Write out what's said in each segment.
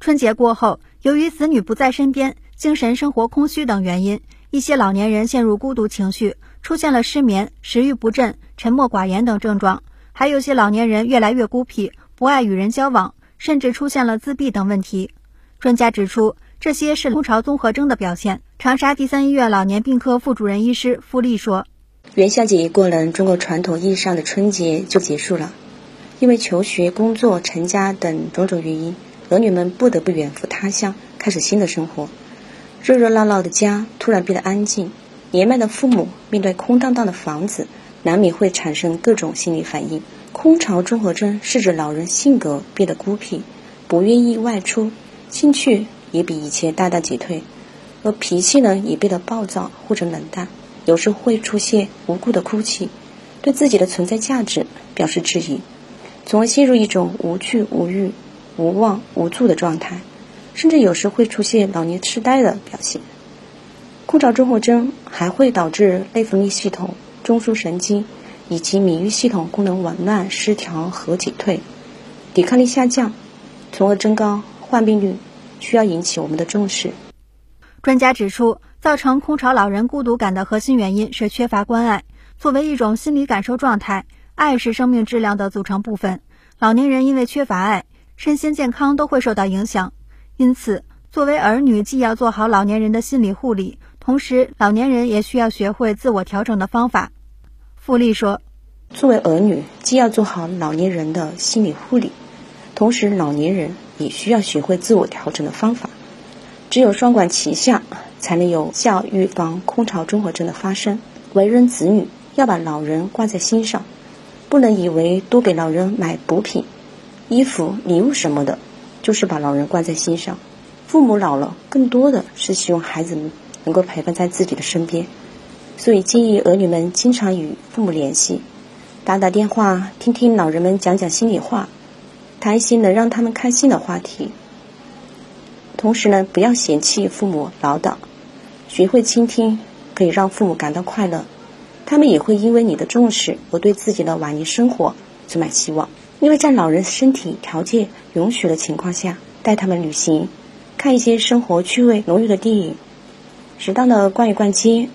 春节过后，由于子女不在身边，精神生活空虚等原因，一些老年人陷入孤独情绪，出现了失眠、食欲不振、沉默寡言等症状。还有些老年人越来越孤僻，不爱与人交往，甚至出现了自闭等问题。专家指出，这些是空巢综合征的表现。长沙第三医院老年病科副主任医师付丽说：“元宵节一过了，中国传统意义上的春节就结束了，因为求学、工作、成家等种种原因。”儿女们不得不远赴他乡，开始新的生活。热热闹闹的家突然变得安静，年迈的父母面对空荡荡的房子，难免会产生各种心理反应。空巢综合征是指老人性格变得孤僻，不愿意外出，兴趣也比以前大大减退，而脾气呢也变得暴躁或者冷淡，有时会出现无故的哭泣，对自己的存在价值表示质疑，从而陷入一种无惧无欲。无望无助的状态，甚至有时会出现老年痴呆的表现。空巢综合征还会导致内分泌系统、中枢神经以及免疫系统功能紊乱、失调和减退，抵抗力下降，从而增高患病率，需要引起我们的重视。专家指出，造成空巢老人孤独感的核心原因是缺乏关爱。作为一种心理感受状态，爱是生命质量的组成部分。老年人因为缺乏爱。身心健康都会受到影响，因此，作为儿女，既要做好老年人的心理护理，同时，老年人也需要学会自我调整的方法。傅丽说：“作为儿女，既要做好老年人的心理护理，同时，老年人也需要学会自我调整的方法。只有双管齐下，才能有效预防空巢综合症的发生。为人子女，要把老人挂在心上，不能以为多给老人买补品。”衣服、礼物什么的，就是把老人挂在心上。父母老了，更多的是希望孩子们能够陪伴在自己的身边，所以建议儿女们经常与父母联系，打打电话，听听老人们讲讲心里话，谈一些能让他们开心的话题。同时呢，不要嫌弃父母唠叨，学会倾听，可以让父母感到快乐，他们也会因为你的重视而对自己的晚年生活充满希望。因为在老人身体条件允许的情况下，带他们旅行，看一些生活趣味浓郁的电影，适当的逛一逛街，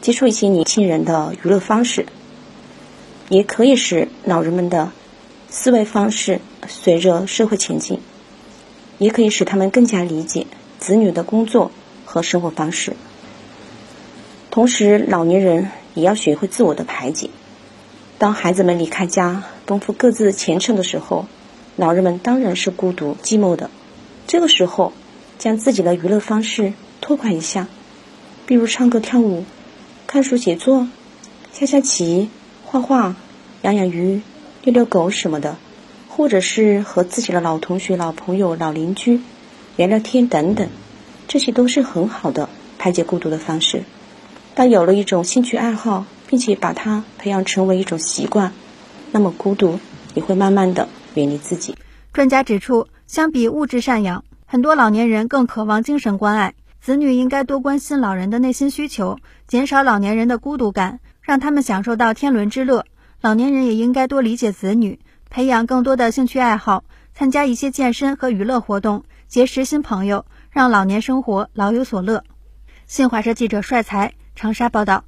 接触一些年轻人的娱乐方式，也可以使老人们的思维方式随着社会前进，也可以使他们更加理解子女的工作和生活方式。同时，老年人也要学会自我的排解。当孩子们离开家，奔赴各自前程的时候，老人们当然是孤独寂寞的。这个时候，将自己的娱乐方式拓宽一下，比如唱歌跳舞、看书写作、下下棋、画画、养养鱼、遛遛狗什么的，或者是和自己的老同学、老朋友、老邻居聊聊天等等，这些都是很好的排解孤独的方式。当有了一种兴趣爱好，并且把它培养成为一种习惯，那么孤独也会慢慢的远离自己。专家指出，相比物质赡养，很多老年人更渴望精神关爱。子女应该多关心老人的内心需求，减少老年人的孤独感，让他们享受到天伦之乐。老年人也应该多理解子女，培养更多的兴趣爱好，参加一些健身和娱乐活动，结识新朋友，让老年生活老有所乐。新华社记者帅才长沙报道。